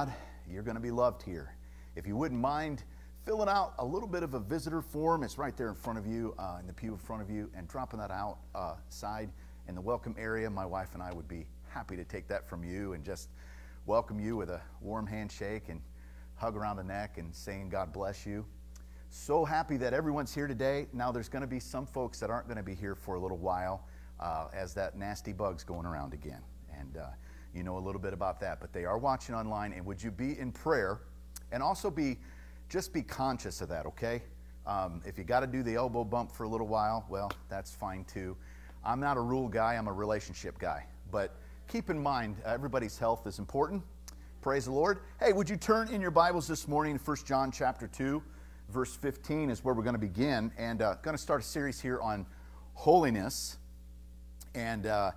God, you're going to be loved here. If you wouldn't mind filling out a little bit of a visitor form, it's right there in front of you, uh, in the pew in front of you, and dropping that out uh, side in the welcome area, my wife and I would be happy to take that from you and just welcome you with a warm handshake and hug around the neck and saying, God bless you. So happy that everyone's here today. Now, there's going to be some folks that aren't going to be here for a little while uh, as that nasty bug's going around again. And uh, you know a little bit about that. But they are watching online, and would you be in prayer and also be just be conscious of that, okay? Um, if you got to do the elbow bump for a little while, well, that's fine too. I'm not a rule guy, I'm a relationship guy. But keep in mind, everybody's health is important. Praise the Lord. Hey, would you turn in your Bibles this morning to 1 John chapter 2, verse 15 is where we're going to begin. And uh, going to start a series here on holiness. And uh,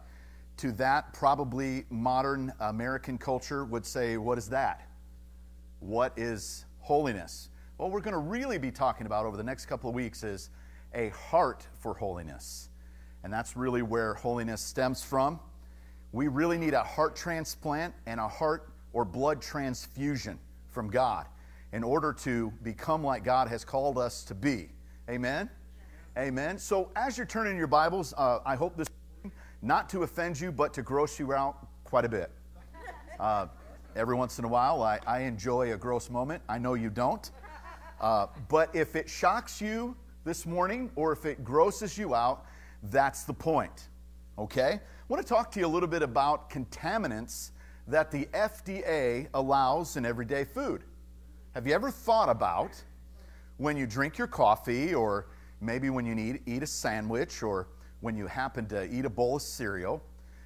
to that, probably modern American culture would say, What is that? What is holiness? What we're going to really be talking about over the next couple of weeks is a heart for holiness. And that's really where holiness stems from. We really need a heart transplant and a heart or blood transfusion from God in order to become like God has called us to be. Amen? Amen. So, as you're turning your Bibles, uh, I hope this not to offend you, but to gross you out quite a bit. Uh, every once in a while, I, I, enjoy a gross moment. I know you don't. Uh, but if it shocks you this morning or if it grosses you out, that's the point. Okay? I want to talk to you a little bit about contaminants that the FDA allows in everyday food. Have you ever thought about when you drink your coffee or maybe when you need, eat a sandwich or when you happen to eat a bowl of cereal,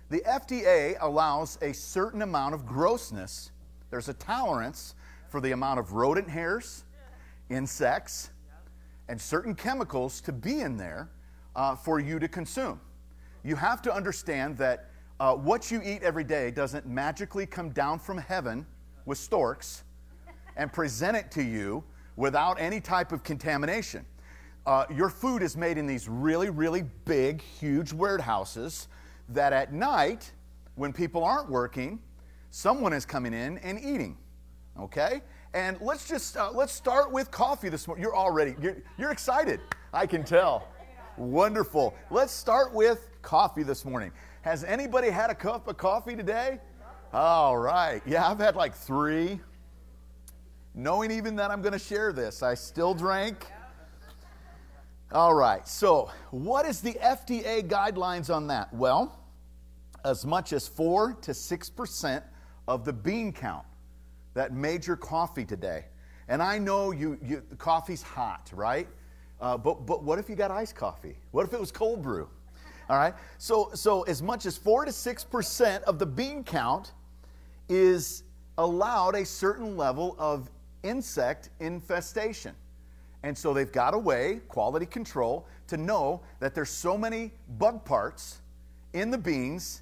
the FDA allows a certain amount of grossness. There's a tolerance for the amount of rodent hairs, insects, and certain chemicals to be in there uh, for you to consume. You have to understand that uh, what you eat every day doesn't magically come down from heaven with storks and present it to you without any type of contamination uh, your food is made in these really, really big, huge warehouses that at night, when people aren't working, someone is coming in and eating. Okay? And let's just uh, let's start with coffee this morning. You're already you're, you're excited. I can tell. Wonderful. Let's start with coffee this morning. Has anybody had a cup of coffee today? All right. Yeah, I've had like three. Knowing even that I'm going to share this, I still drank. All right, so what is the FDA guidelines on that? Well, as much as 4 to 6% of the bean count that made your coffee today. And I know you, you coffee's hot, right? Uh, but, but what if you got iced coffee? What if it was cold brew? All right, so, so as much as 4 to 6% of the bean count is allowed a certain level of insect infestation. And so they've got a way, quality control, to know that there's so many bug parts in the beans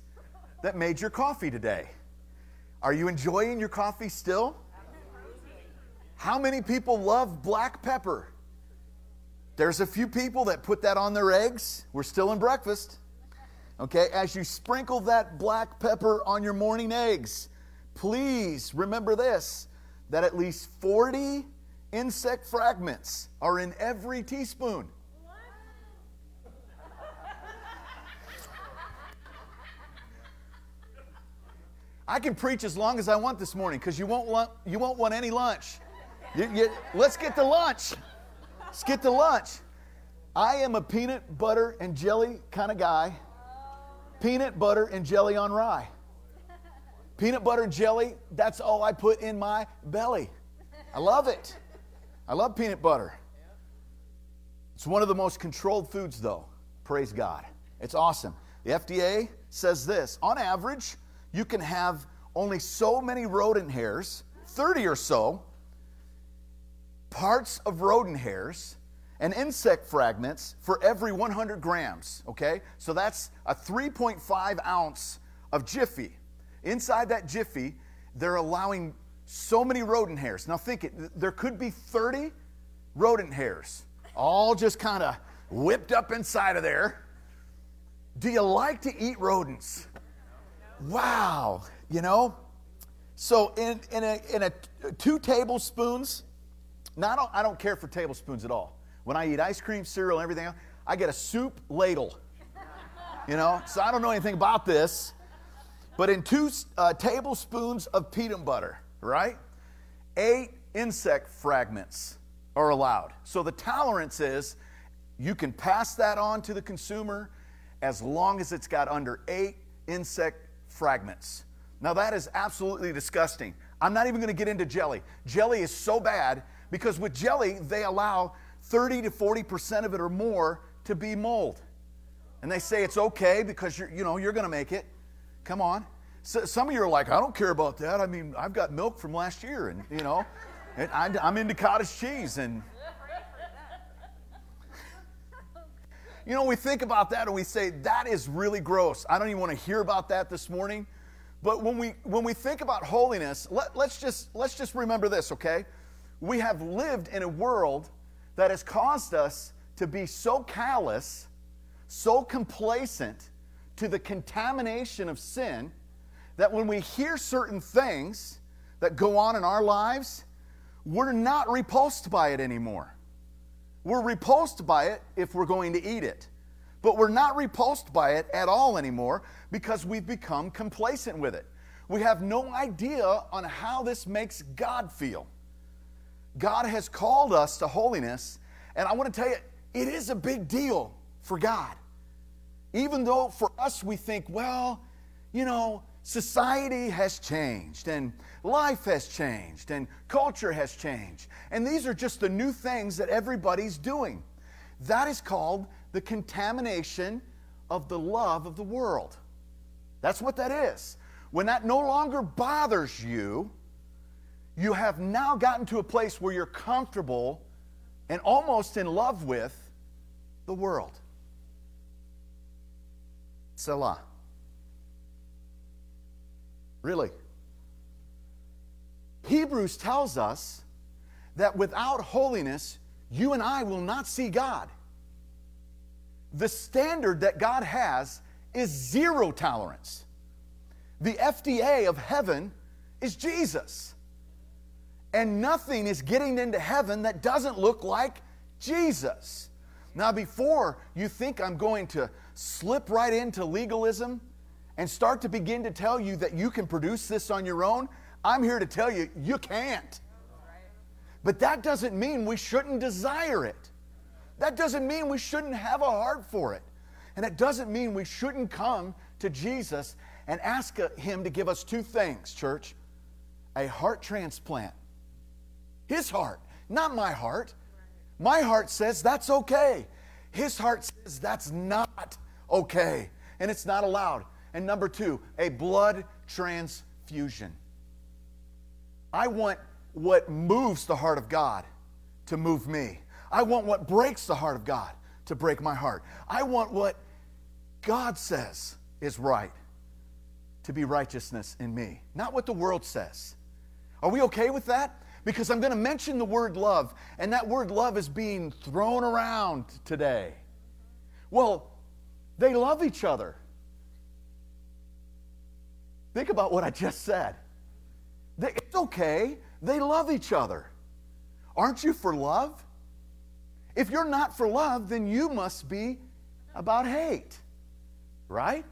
that made your coffee today. Are you enjoying your coffee still? How many people love black pepper? There's a few people that put that on their eggs. We're still in breakfast. Okay, as you sprinkle that black pepper on your morning eggs, please remember this that at least 40 Insect fragments are in every teaspoon. I can preach as long as I want this morning because you won't want you won't want any lunch. You, you, let's get to lunch. Let's get to lunch. I am a peanut butter and jelly kind of guy. Peanut butter and jelly on rye. Peanut butter and jelly, that's all I put in my belly. I love it. I love peanut butter. It's one of the most controlled foods, though. Praise God. It's awesome. The FDA says this on average, you can have only so many rodent hairs, 30 or so, parts of rodent hairs, and insect fragments for every 100 grams. Okay? So that's a 3.5 ounce of Jiffy. Inside that Jiffy, they're allowing so many rodent hairs. Now think it, there could be 30 rodent hairs, all just kind of whipped up inside of there. Do you like to eat rodents? Wow. You know, So in, in, a, in a two tablespoons, now I don't, I don't care for tablespoons at all. When I eat ice cream, cereal, everything else, I get a soup ladle. You know, so I don't know anything about this, but in two uh, tablespoons of peanut butter, right? Eight insect fragments are allowed. So the tolerance is you can pass that on to the consumer as long as it's got under eight insect fragments. Now, that is absolutely disgusting. I'm not even going to get into jelly. Jelly is so bad because with jelly, they allow 30 to 40% of it or more to be mold. And they say it's okay because you're, you know, you're going to make it. Come on. So, some of you are like, I don't care about that. I mean, I've got milk from last year, and you know, and I'm into cottage cheese, and you know, we think about that and we say that is really gross. I don't even want to hear about that this morning. But when we when we think about holiness, let, let's just let's just remember this, okay? We have lived in a world that has caused us to be so callous, so complacent to the contamination of sin that when we hear certain things that go on in our lives, we're not repulsed by it anymore. We're repulsed by it if we're going to eat it. But we're not repulsed by it at all anymore because we've become complacent with it. We have no idea on how this makes God feel. God has called us to holiness, and I want to tell you, it is a big deal for God. Even though for us we think, well, you know, society has changed and life has changed and culture has changed. And these are just the new things that everybody's doing. That is called the contamination of the love of the world. That's what that is. When that no longer bothers you, you have now gotten to a place where you're comfortable and almost in love with the world. Selah. Really. Hebrews tells us that without holiness, you and I will not see God. The standard that God has is zero tolerance. The FDA of heaven is Jesus. And nothing is getting into heaven that doesn't look like Jesus. Now, before you think I'm going to slip right into legalism and start to begin to tell you that you can produce this on your own, I'm here to tell you, you can't. But that doesn't mean we shouldn't desire it. That doesn't mean we shouldn't have a heart for it. And it doesn't mean we shouldn't come to Jesus and ask Him to give us two things, church a heart transplant. His heart, not my heart. My heart says that's okay. His heart says that's not okay. And it's not allowed. And number two, a blood transfusion. I want what moves the heart of God to move me. I want what breaks the heart of God to break my heart. I want what God says is right to be righteousness in me, not what the world says. Are we okay with that? Because I'm going to mention the word love, and that word love is being thrown around today. Well, they love each other. Think about what I just said. They, it's okay. They love each other. Aren't you for love? If you're not for love, then you must be about hate, right?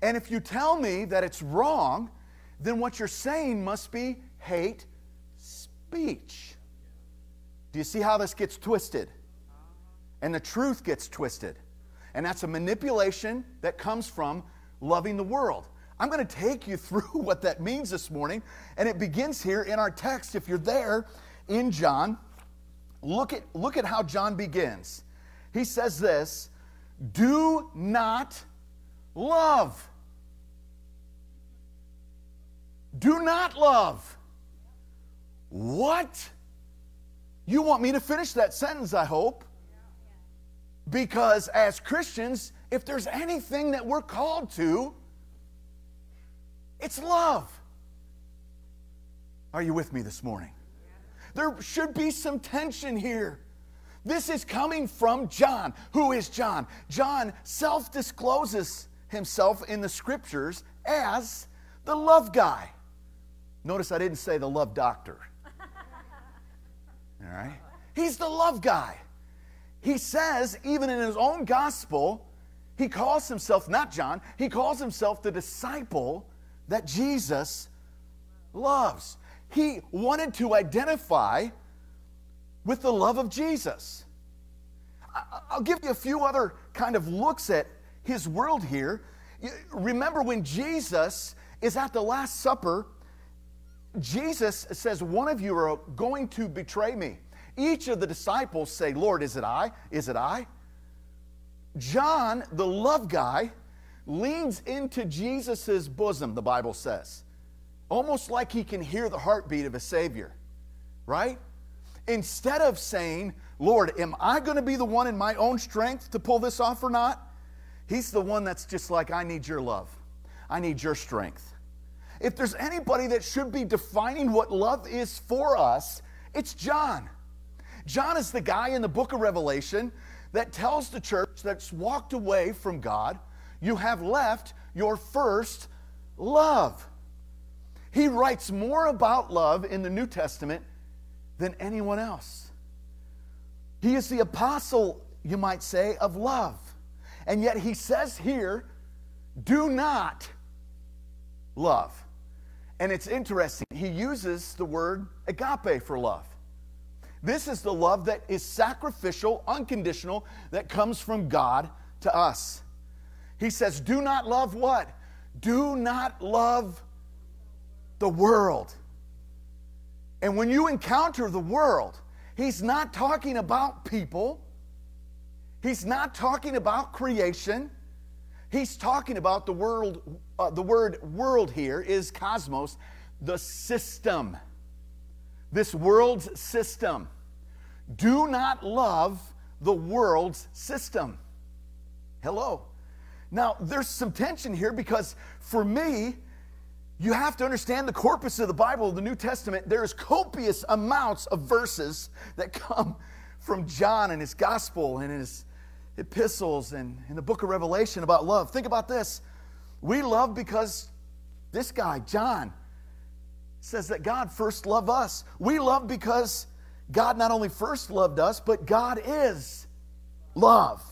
And if you tell me that it's wrong, then what you're saying must be hate speech. Do you see how this gets twisted? And the truth gets twisted. And that's a manipulation that comes from loving the world. I'm going to take you through what that means this morning. And it begins here in our text. If you're there in John, look at, look at how John begins. He says this Do not love. Do not love. What? You want me to finish that sentence, I hope. Because as Christians, if there's anything that we're called to, it's love. Are you with me this morning? There should be some tension here. This is coming from John. Who is John? John self discloses himself in the scriptures as the love guy. Notice I didn't say the love doctor. All right? He's the love guy. He says, even in his own gospel, he calls himself, not John, he calls himself the disciple that Jesus loves. He wanted to identify with the love of Jesus. I'll give you a few other kind of looks at his world here. Remember when Jesus is at the Last Supper, Jesus says, One of you are going to betray me. Each of the disciples say, Lord, is it I? Is it I? John, the love guy, leans into Jesus' bosom, the Bible says, almost like he can hear the heartbeat of a Savior, right? Instead of saying, Lord, am I going to be the one in my own strength to pull this off or not? He's the one that's just like, I need your love. I need your strength. If there's anybody that should be defining what love is for us, it's John. John is the guy in the book of Revelation that tells the church that's walked away from God, you have left your first love. He writes more about love in the New Testament than anyone else. He is the apostle, you might say, of love. And yet he says here, do not love. And it's interesting, he uses the word agape for love. This is the love that is sacrificial, unconditional, that comes from God to us. He says, Do not love what? Do not love the world. And when you encounter the world, he's not talking about people, he's not talking about creation. He's talking about the world, uh, the word world here is cosmos, the system this world's system. Do not love the world's system. Hello. Now, there's some tension here because for me, you have to understand the corpus of the Bible, the New Testament. There's copious amounts of verses that come from John and his gospel and his epistles and in the book of Revelation about love. Think about this. We love because this guy, John, says that God first loved us. We love because God not only first loved us, but God is love.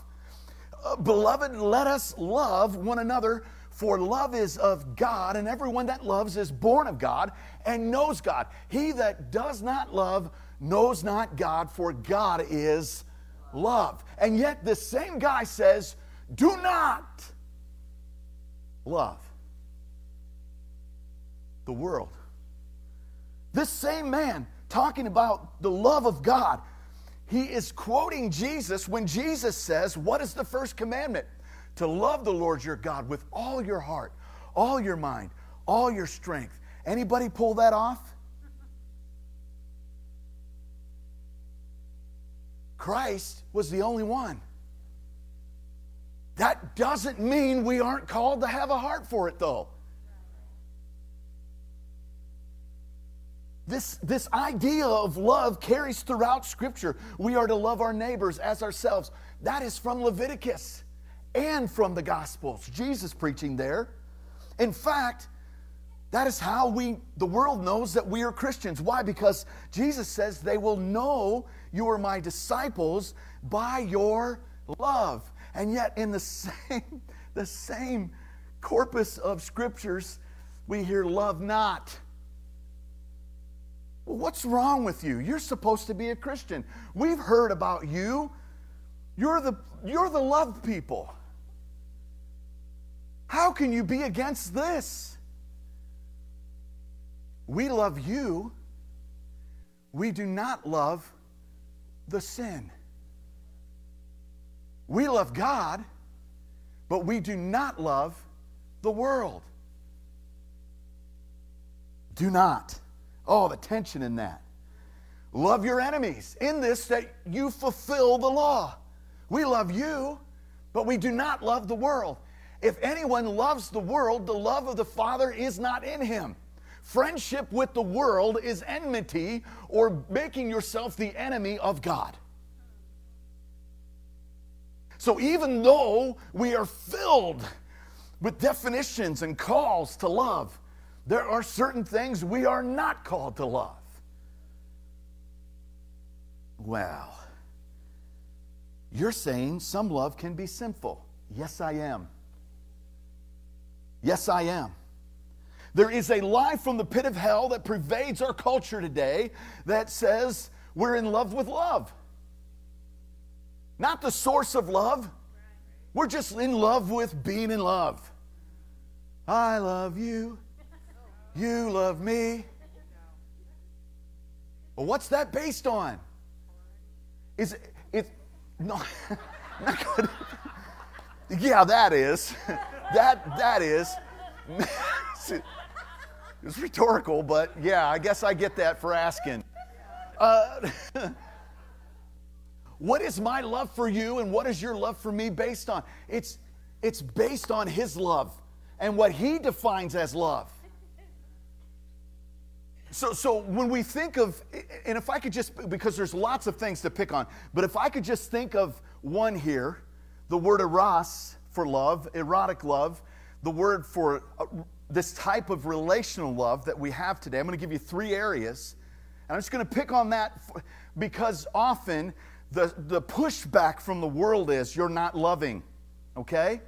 Uh, beloved, let us love one another, for love is of God, and everyone that loves is born of God and knows God. He that does not love knows not God, for God is love. And yet, this same guy says, Do not love the world. This same man talking about the love of God, he is quoting Jesus when Jesus says, What is the first commandment? To love the Lord your God with all your heart, all your mind, all your strength. Anybody pull that off? Christ was the only one. That doesn't mean we aren't called to have a heart for it, though. This, this idea of love carries throughout Scripture. We are to love our neighbors as ourselves. That is from Leviticus and from the Gospels. Jesus preaching there. In fact, that is how we the world knows that we are Christians. Why? Because Jesus says they will know you are my disciples by your love. And yet in the same the same corpus of scriptures we hear love not. What's wrong with you? You're supposed to be a Christian. We've heard about you. You're the, you're the loved people. How can you be against this? We love you. We do not love the sin. We love God, but we do not love the world. Do not. Oh, the tension in that. Love your enemies. In this, that you fulfill the law. We love you, but we do not love the world. If anyone loves the world, the love of the Father is not in him. Friendship with the world is enmity or making yourself the enemy of God. So even though we are filled with definitions and calls to love, There are certain things we are not called to love. Well, you're saying some love can be sinful. Yes, I am. Yes, I am. There is a lie from the pit of hell that pervades our culture today that says we're in love with love. Not the source of love. We're just in love with being in love. I love you. You love me. Well, what's that based on? Is it, it no, not good. Yeah, that is. That that is. It's rhetorical, but yeah, I guess I get that for asking. Uh, what is my love for you and what is your love for me based on? It's, it's based on His love and what He defines as love. So, so when we think of, and if I could just, because there's lots of things to pick on, but if I could just think of one here, the word eros for love, erotic love, the word for uh, this type of relational love that we have today. I'm going to give you three areas, and I'm just going to pick on that because often the, the pushback from the world is you're not loving, okay?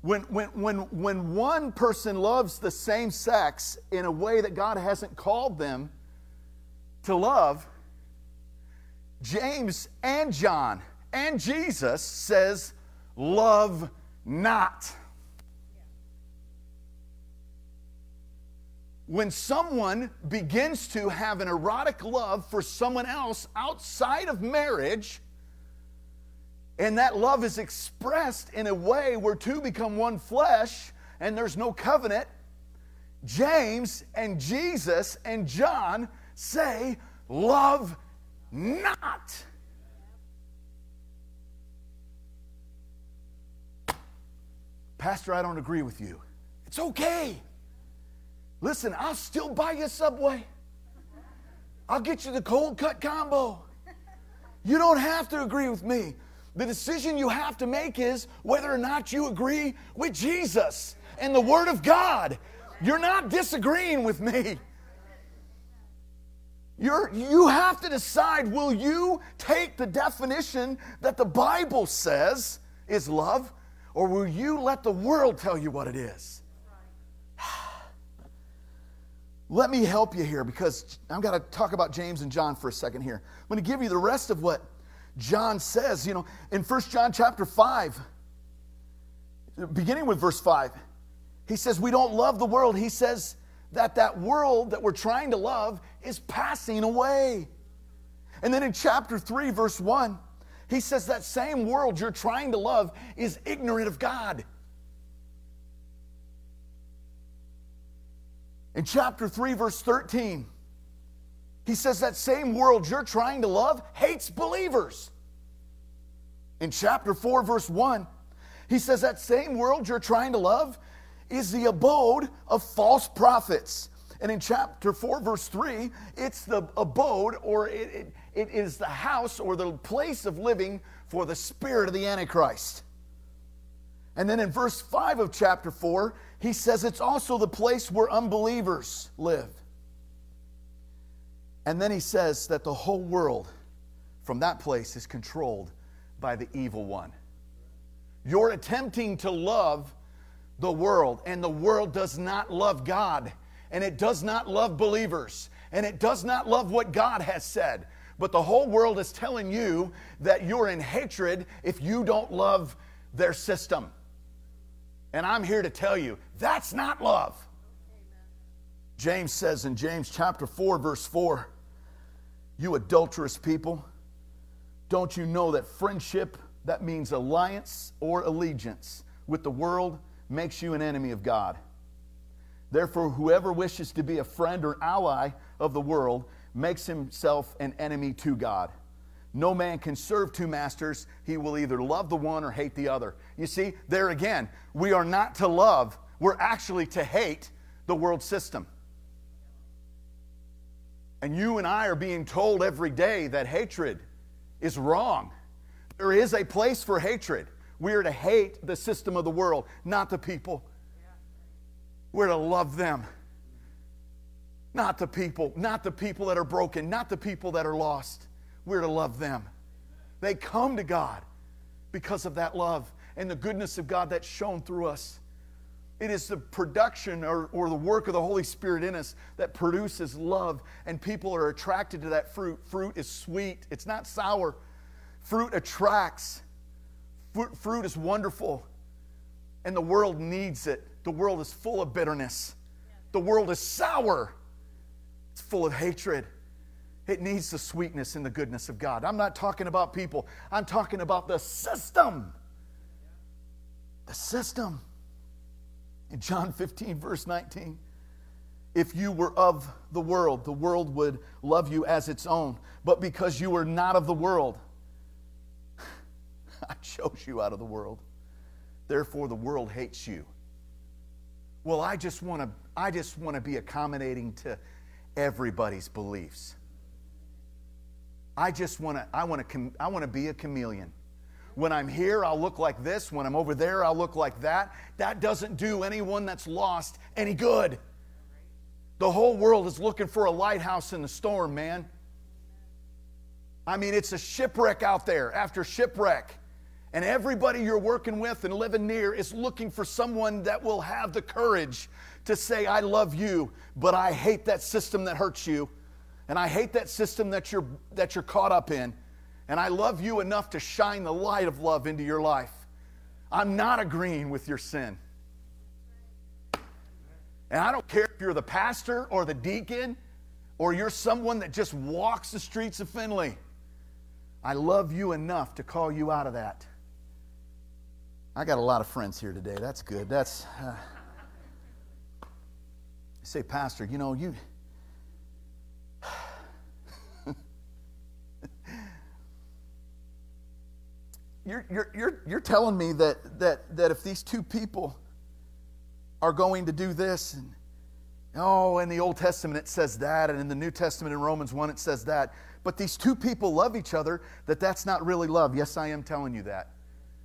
When, when, when, when one person loves the same sex in a way that God hasn't called them to love, James and John and Jesus says, love not. when someone begins to have an erotic love for someone else outside of marriage, and that love is expressed in a way where two become one flesh and there's no covenant, James and Jesus and John say, Love not. Pastor, I don't agree with you. It's okay. Listen, I'll still buy you Subway. I'll get you the cold cut combo. You don't have to agree with me. The decision you have to make is whether or not you agree with Jesus and the Word of God. You're not disagreeing with me. You're, you have to decide will you take the definition that the Bible says is love, or will you let the world tell you what it is? Let me help you here because I'm going to talk about James and John for a second here. I'm going to give you the rest of what John says. You know, in 1 John chapter 5, beginning with verse 5, he says, We don't love the world. He says that that world that we're trying to love is passing away. And then in chapter 3, verse 1, he says that same world you're trying to love is ignorant of God. In chapter 3, verse 13, he says that same world you're trying to love hates believers. In chapter 4, verse 1, he says that same world you're trying to love is the abode of false prophets. And in chapter 4, verse 3, it's the abode or it, it, it is the house or the place of living for the spirit of the Antichrist. And then in verse 5 of chapter 4, he says it's also the place where unbelievers live. And then he says that the whole world from that place is controlled by the evil one. You're attempting to love the world, and the world does not love God, and it does not love believers, and it does not love what God has said. But the whole world is telling you that you're in hatred if you don't love their system. And I'm here to tell you that's not love. James says in James chapter 4, verse 4, You adulterous people, don't you know that friendship, that means alliance or allegiance with the world, makes you an enemy of God? Therefore, whoever wishes to be a friend or ally of the world makes himself an enemy to God. No man can serve two masters. He will either love the one or hate the other. You see, there again, we are not to love, we're actually to hate the world system. And you and I are being told every day that hatred is wrong. There is a place for hatred. We are to hate the system of the world, not the people. We're to love them. Not the people, not the people that are broken, not the people that are lost. We're to love them. They come to God because of that love and the goodness of God that's shown through us. It is the production or, or the work of the Holy Spirit in us that produces love, and people are attracted to that fruit. Fruit is sweet, it's not sour. Fruit attracts, fruit, fruit is wonderful, and the world needs it. The world is full of bitterness, the world is sour, it's full of hatred. It needs the sweetness and the goodness of God. I'm not talking about people, I'm talking about the system. The system. In John 15, verse 19, if you were of the world, the world would love you as its own. But because you are not of the world, I chose you out of the world. Therefore, the world hates you. Well, I just want to I just want to be accommodating to everybody's beliefs. I just want to I want to I want to be a chameleon. When I'm here, I'll look like this. When I'm over there, I'll look like that. That doesn't do anyone that's lost any good. The whole world is looking for a lighthouse in the storm, man. I mean, it's a shipwreck out there after shipwreck. And everybody you're working with and living near is looking for someone that will have the courage to say, I love you, but I hate that system that hurts you. And I hate that system that you're, that you're caught up in and I love you enough to shine the light of love into your life. I'm not agreeing with your sin. And I don't care if you're the pastor or the deacon or you're someone that just walks the streets of Findlay. I love you enough to call you out of that. I got a lot of friends here today. That's good. That's. Uh, say, Pastor, you know, you you're, you're, you're, you're telling me that, that, that if these two people are going to do this, and oh, in the Old Testament it says that, and in the New Testament in Romans 1 it says that, but these two people love each other, that that's not really love. Yes, I am telling you that.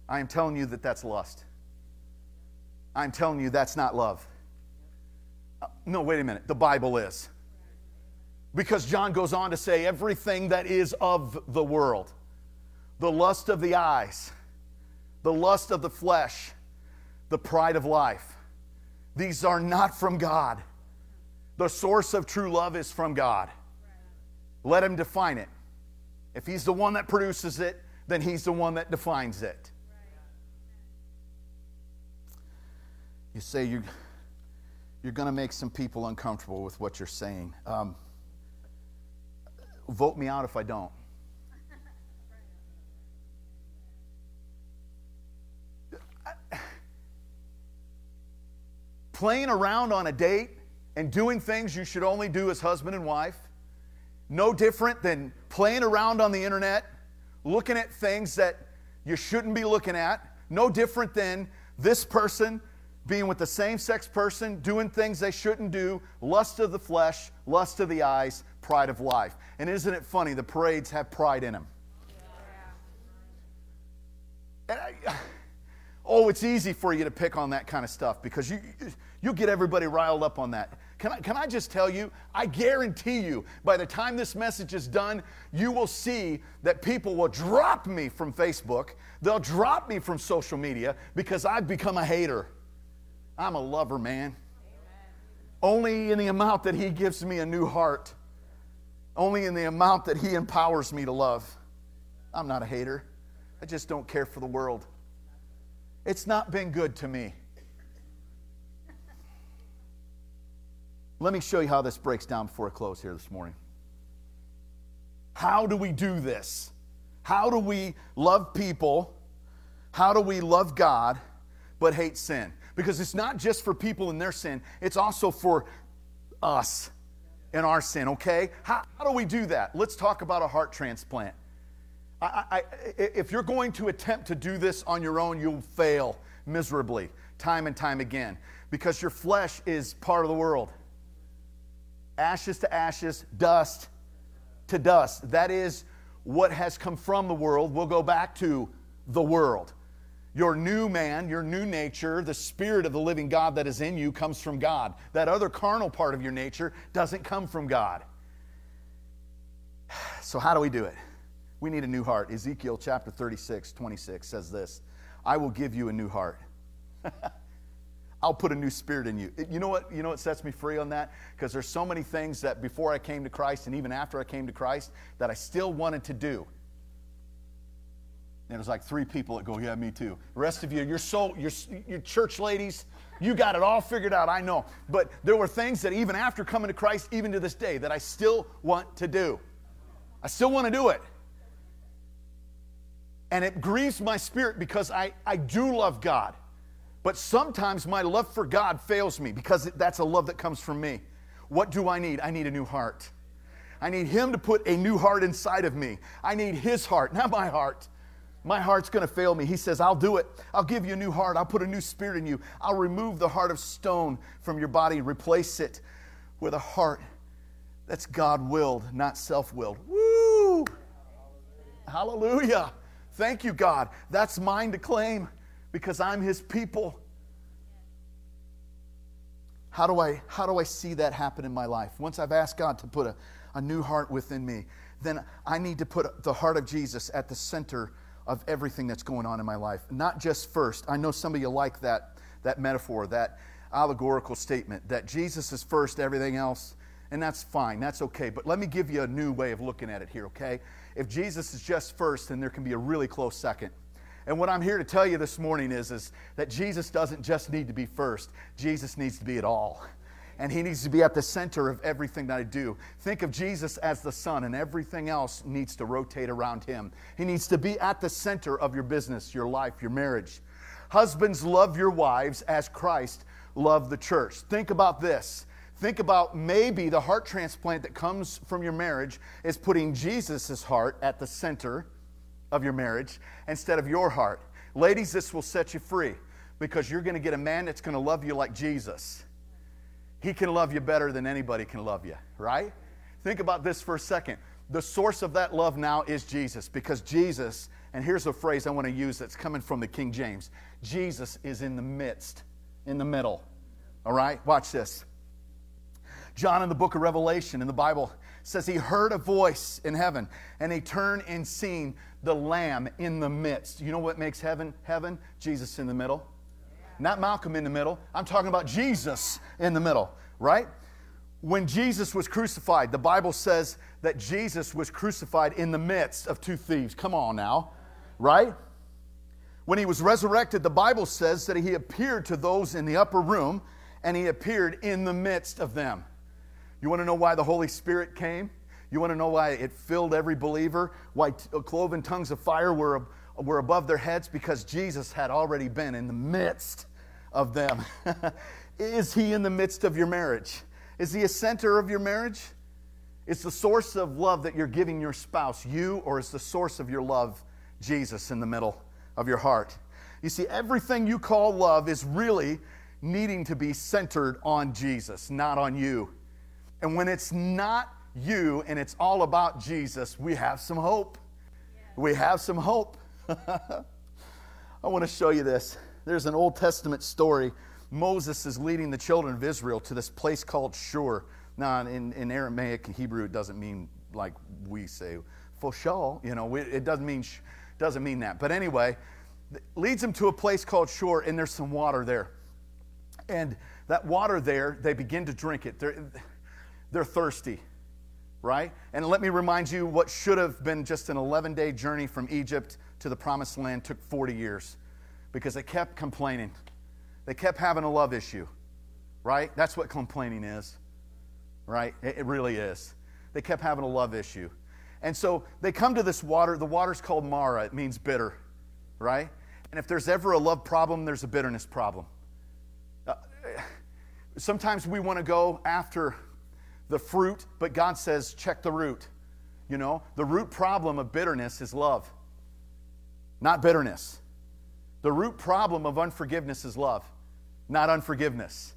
I am telling you that that's lust. I'm telling you that's not love. Uh, no, wait a minute. The Bible is. Because John goes on to say everything that is of the world the lust of the eyes, the lust of the flesh, the pride of life. These are not from God. The source of true love is from God. Let Him define it. If He's the one that produces it, then He's the one that defines it. You say you're, you're going to make some people uncomfortable with what you're saying. Um, vote me out if I don't. Playing around on a date and doing things you should only do as husband and wife, no different than playing around on the internet, looking at things that you shouldn't be looking at, no different than this person being with the same sex person, doing things they shouldn't do, lust of the flesh, lust of the eyes, pride of life. And isn't it funny? The parades have pride in them. And I, oh, it's easy for you to pick on that kind of stuff because you, You'll get everybody riled up on that. Can I, can I just tell you? I guarantee you, by the time this message is done, you will see that people will drop me from Facebook. They'll drop me from social media because I've become a hater. I'm a lover, man. Amen. Only in the amount that He gives me a new heart, only in the amount that He empowers me to love. I'm not a hater. I just don't care for the world. It's not been good to me. Let me show you how this breaks down before I close here this morning. How do we do this? How do we love people? How do we love God but hate sin? Because it's not just for people in their sin, it's also for us in our sin, okay? How, how do we do that? Let's talk about a heart transplant. I, I, if you're going to attempt to do this on your own, you'll fail miserably time and time again because your flesh is part of the world ashes to ashes, dust to dust. That is what has come from the world will go back to the world. Your new man, your new nature, the spirit of the living God that is in you comes from God. That other carnal part of your nature doesn't come from God. So, how do we do it? We need a new heart. Ezekiel chapter 36, 26 says this I will give you a new heart. I'll put a new spirit in you. You know what? You know what sets me free on that? Because there's so many things that before I came to Christ and even after I came to Christ that I still wanted to do. And there's like three people that go, "Yeah, me too." The rest of you, you're so you're, you're church ladies. You got it all figured out. I know. But there were things that even after coming to Christ, even to this day, that I still want to do. I still want to do it. And it grieves my spirit because I, I do love God. But sometimes my love for God fails me because that's a love that comes from me. What do I need? I need a new heart. I need Him to put a new heart inside of me. I need His heart, not my heart. My heart's going to fail me. He says, I'll do it. I'll give you a new heart. I'll put a new spirit in you. I'll remove the heart of stone from your body, and replace it with a heart that's God willed, not self willed. Woo! Hallelujah. Thank you, God. That's mine to claim because I'm his people. How do I, how do I see that happen in my life? Once I've asked God to put a, a new heart within me, then I need to put the heart of Jesus at the center of everything that's going on in my life. Not just first. I know some of you like that, that metaphor, that allegorical statement, that Jesus is first, everything else, and that's fine. That's okay. But let me give you a new way of looking at it here, okay? If Jesus is just first, then there can be a really close second. And what I'm here to tell you this morning is, is that Jesus doesn't just need to be first, Jesus needs to be at all. And he needs to be at the center of everything that I do. Think of Jesus as the sun, and everything else needs to rotate around him. He needs to be at the center of your business, your life, your marriage. Husbands, love your wives as Christ loved the church. Think about this. Think about maybe the heart transplant that comes from your marriage is putting Jesus' heart at the center of your marriage instead of your heart. Ladies, this will set you free because you're going to get a man that's going to love you like Jesus. He can love you better than anybody can love you, right? Think about this for a second. The source of that love now is Jesus because Jesus, and here's a phrase I want to use that's coming from the King James Jesus is in the midst, in the middle. All right? Watch this. John in the book of Revelation in the Bible says he heard a voice in heaven and he turned and seen the lamb in the midst. You know what makes heaven heaven? Jesus in the middle. Not Malcolm in the middle. I'm talking about Jesus in the middle, right? When Jesus was crucified, the Bible says that Jesus was crucified in the midst of two thieves. Come on now, right? When he was resurrected, the Bible says that he appeared to those in the upper room and he appeared in the midst of them. You want to know why the Holy Spirit came? You want to know why it filled every believer? Why t- uh, cloven tongues of fire were, were above their heads? Because Jesus had already been in the midst of them. Is he in the midst of your marriage? Is he a center of your marriage? Is the source of love that you're giving your spouse you, or is the source of your love Jesus in the middle of your heart? You see, everything you call love is really needing to be centered on Jesus, not on you. And when it's not you and it's all about Jesus, we have some hope. We have some hope. I want to show you this. There's an Old Testament story. Moses is leading the children of Israel to this place called Shur. Now, in, in Aramaic and Hebrew, it doesn't mean like we say, for sure. You know, it doesn't mean, doesn't mean that. But anyway, leads them to a place called Shur, and there's some water there. And that water there, they begin to drink it. They're, they're thirsty, right? And let me remind you what should have been just an 11 day journey from Egypt to the promised land took 40 years because they kept complaining. They kept having a love issue, right? That's what complaining is, right? It, really is. They kept having a love issue. And so they come to this water. The water's called Marah, it means bitter, right? And if there's ever a love problem, there's a bitterness problem. Uh, sometimes we want to go after the fruit, but God says, check the root. You know, the root problem of bitterness is love, not bitterness. The root problem of unforgiveness is love, not unforgiveness.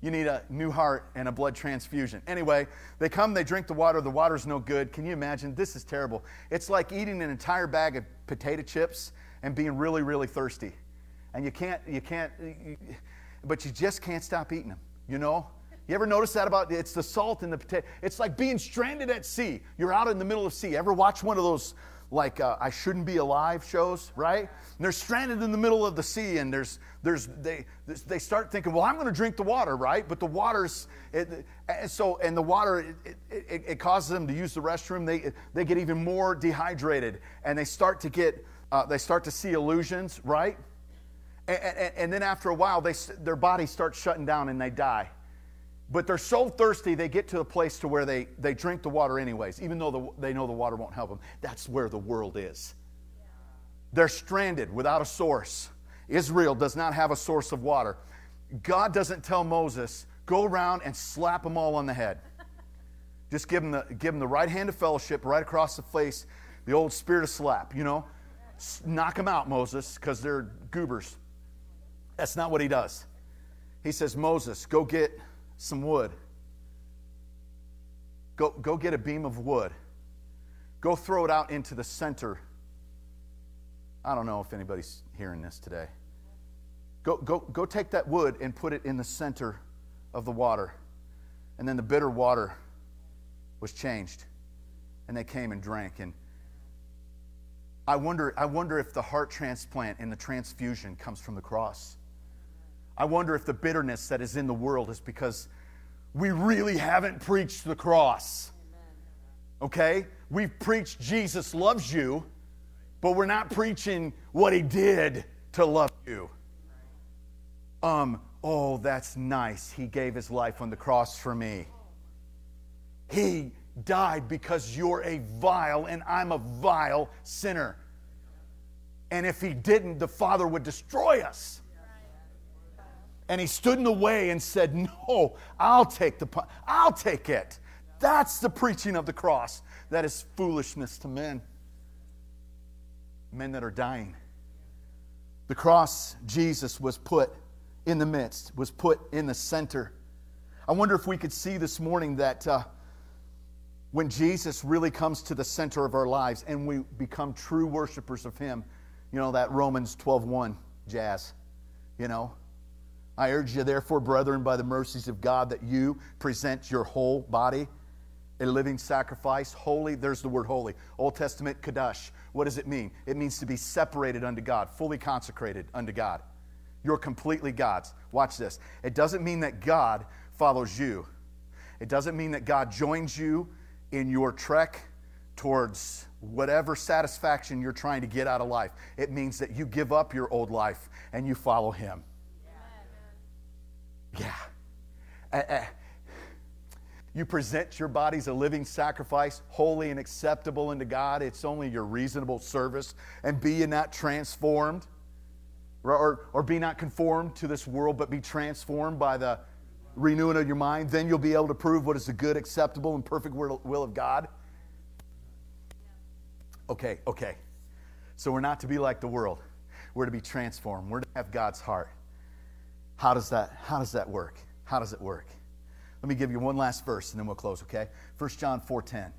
You need a new heart and a blood transfusion. Anyway, they come, they drink the water. The water's no good. Can you imagine? This is terrible. It's like eating an entire bag of potato chips and being really, really thirsty. And you can't, you can't, but you just can't stop eating them, you know? You ever notice that about it's the salt in the potato? It's like being stranded at sea. You're out in the middle of sea. Ever watch one of those like uh, I shouldn't be alive shows, right? And they're stranded in the middle of the sea, and there's there's they they start thinking, well, I'm going to drink the water, right? But the water's it, and so and the water it, it, it, causes them to use the restroom. They they get even more dehydrated, and they start to get uh, they start to see illusions, right? And, and, and then after a while, they their body starts shutting down and they die. But they're so thirsty, they get to a place to where they, they drink the water anyways, even though the, they know the water won't help them. That's where the world is. They're stranded without a source. Israel does not have a source of water. God doesn't tell Moses, go around and slap them all on the head. Just give them the, give them the right hand of fellowship right across the face, the old spirit of slap, you know? Knock them out, Moses, because they're goobers. That's not what he does. He says, Moses, go get some wood. Go, go get a beam of wood. Go throw it out into the center. I don't know if anybody's hearing this today. Go, go, go take that wood and put it in the center of the water. And then the bitter water was changed. And they came and drank. And I wonder, I wonder if the heart transplant and the transfusion comes from the cross. I wonder if the bitterness that is in the world is because we really haven't preached the cross. Okay? We've preached Jesus loves you, but we're not preaching what he did to love you. Um, oh, that's nice. He gave his life on the cross for me. He died because you're a vile and I'm a vile sinner. And if he didn't, the Father would destroy us. And he stood in the way and said, No, I'll take the I'll take it. That's the preaching of the cross. That is foolishness to men. Men that are dying. The cross, Jesus was put in the midst, was put in the center. I wonder if we could see this morning that uh, when Jesus really comes to the center of our lives and we become true worshipers of Him, you know, that Romans 12 1 jazz, you know, I urge you, therefore, brethren, by the mercies of God, that you present your whole body a living sacrifice, holy. There's the word holy. Old Testament, kadosh. What does it mean? It means to be separated unto God, fully consecrated unto God. You're completely God's. Watch this. It doesn't mean that God follows you, it doesn't mean that God joins you in your trek towards whatever satisfaction you're trying to get out of life. It means that you give up your old life and you follow Him. Yeah. Uh, uh, you present your bodies a living sacrifice, holy and acceptable unto God. It's only your reasonable service. And be ye not transformed, or, or, or be not conformed to this world, but be transformed by the renewing of your mind. Then you'll be able to prove what is the good, acceptable, and perfect will of God. Okay, okay. So we're not to be like the world. We're to be transformed. We're to have God's heart. How does that, how does that work? How does it work? Let me give you one last verse and then we'll close, okay? 1 John 4.10.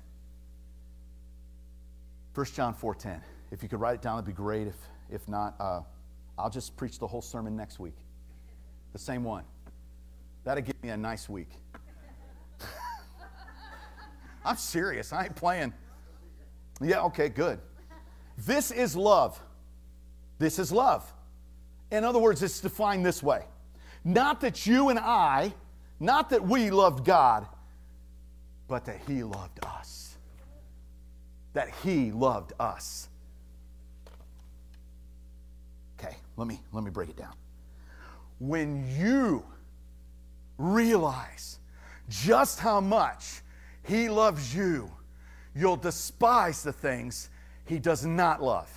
1 John 4.10. If you could write it down, it'd be great. If, if not, uh, I'll just preach the whole sermon next week. The same one. That'll give me a nice week. I'm serious. I ain't playing. Yeah, okay, good. This is love. This is love. In other words, it's defined this way not that you and I, not that we loved God, but that He loved us. That He loved us. Okay, let me, let me break it down. When you realize just how much He loves you, you'll despise the things He does not love.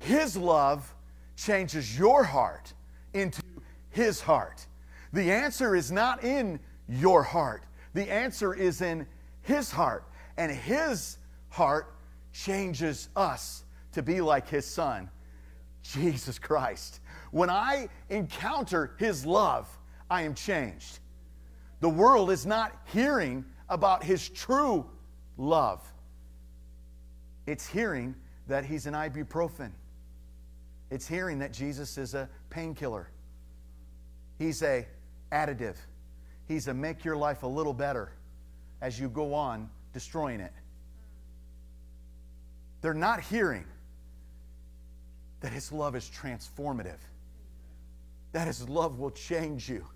His love changes your heart into his heart. The answer is not in your heart, the answer is in his heart. And his heart changes us to be like his son, Jesus Christ. When I encounter his love, I am changed. The world is not hearing about his true love, it's hearing that he's an ibuprofen It's hearing that Jesus is a painkiller. He's a additive. He's a make your life a little better as you go on destroying it. They're not hearing that his love is transformative. That his love will change you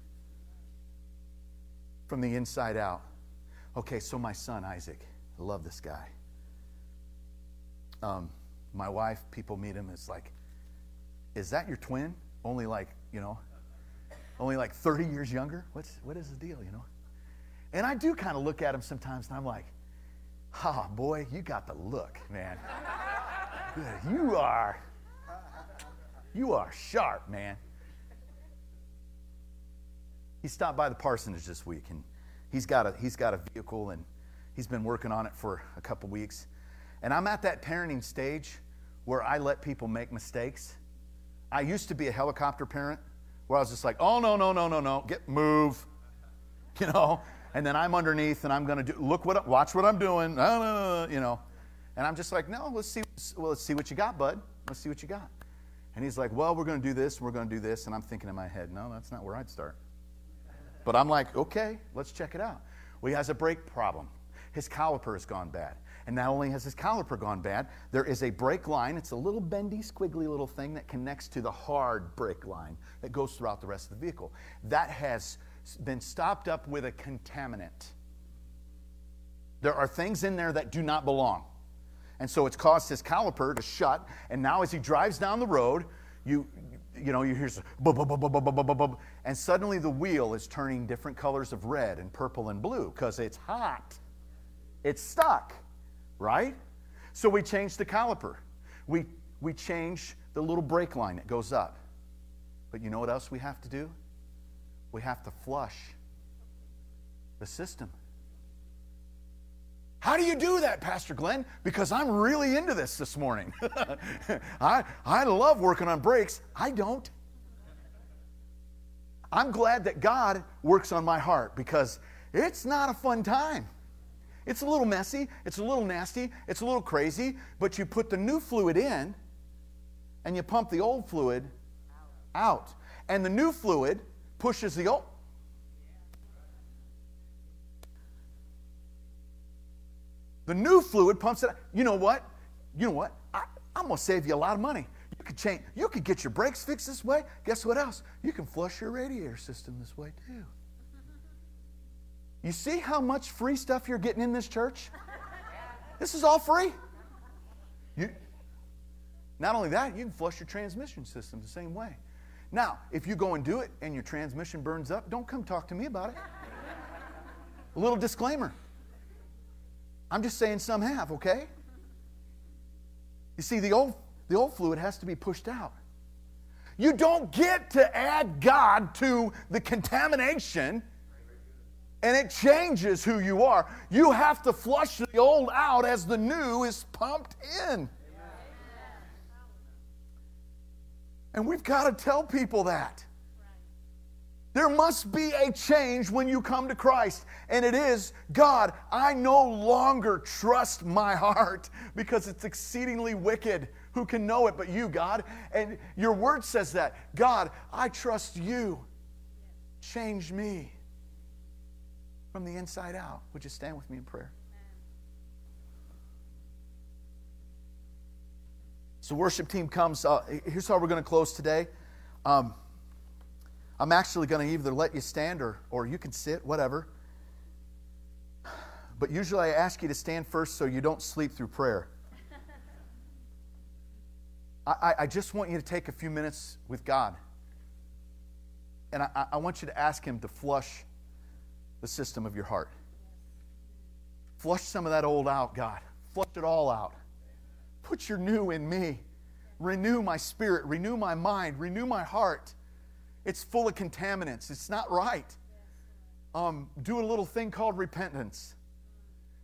from the inside out. Okay, so my son Isaac, I love this guy. Um, my wife, people meet him, it's like, is that your twin? Only like, you know, only like 30 years younger? What's, what is the deal, you know? And I do kind of look at him sometimes and I'm like, ha, oh, boy, you got the look, man. you are, you are sharp, man. He stopped by the parsonage this week and he's got a, he's got a vehicle and he's been working on it for a couple weeks. And I'm at that parenting stage where I let people make mistakes. I used to be a helicopter parent where I was just like, oh, no, no, no, no, no, get, move, you know, and then I'm underneath and I'm going to do, look what, watch what I'm doing, you know. And I'm just like, no, let's see, well, let's see what you got, bud. Let's see what you got. And he's like, well, we're going to do this we're going to do this. And I'm thinking in my head, no, that's not where I'd start. But I'm like, okay, let's check it out. Well, he has a brake problem. His caliper has gone bad. And not only has his caliper gone bad, there is a brake line. It's a little bendy, squiggly little thing that connects to the hard brake line that goes throughout the rest of the vehicle. That has been stopped up with a contaminant. There are things in there that do not belong. And so it's caused his caliper to shut. And now, as he drives down the road, you, you know, you hear and suddenly the wheel is turning different colors of red and purple and blue because it's hot. It's stuck right? So we change the caliper. We, we change the little brake line that goes up. But you know what else we have to do? We have to flush the system. How do you do that, Pastor Glenn? Because I'm really into this this morning. I, I love working on brakes. I don't. I'm glad that God works on my heart because it's not a fun time. It's a little messy, it's a little nasty, it's a little crazy, but you put the new fluid in and you pump the old fluid out. And the new fluid pushes the old. The new fluid pumps it. Out. You know what? You know what? I, I'm going to save you a lot of money. You could change. You could get your brakes fixed this way. Guess what else? You can flush your radiator system this way too. You see how much free stuff you're getting in this church? This is all free. You, not only that, you can flush your transmission system the same way. Now, if you go and do it and your transmission burns up, don't come talk to me about it. A little disclaimer. I'm just saying some have, okay? You see, the old, the old fluid has to be pushed out. You don't get to add God to the contamination and it changes who you are. You have to flush the old out as the new is pumped in. And we've got to tell people that. There must be a change when you come to Christ. And it is God, I no longer trust my heart because it's exceedingly wicked. Who can know it but you, God? And your word says that. God, I trust you. Change me from the inside out. Would you stand with me in prayer? So, worship team comes. Uh, here's how we're going to close today. Um, I'm actually going to either let you stand or, or you can sit, whatever. But usually I ask you to stand first so you don't sleep through prayer. I, I just want you to take a few minutes with God. And I, I want you to ask Him to flush the system of your heart. Flush some of that old out, God. Flush it all out. Put your new in me. Renew my spirit, renew my mind, renew my heart. It's full of contaminants. It's not right. Um, do a little thing called repentance.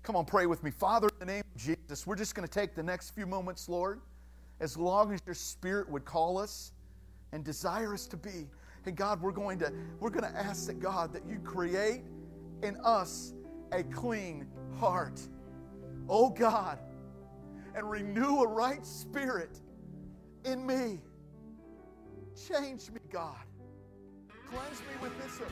Come on, pray with me. Father, in the name of Jesus, we're just going to take the next few moments, Lord, as long as your spirit would call us and desire us to be. And God, we're going to we're going to ask that God that you create in us a clean heart. Oh God, and renew a right spirit in me. Change me, God. Cleanse me with hyssop.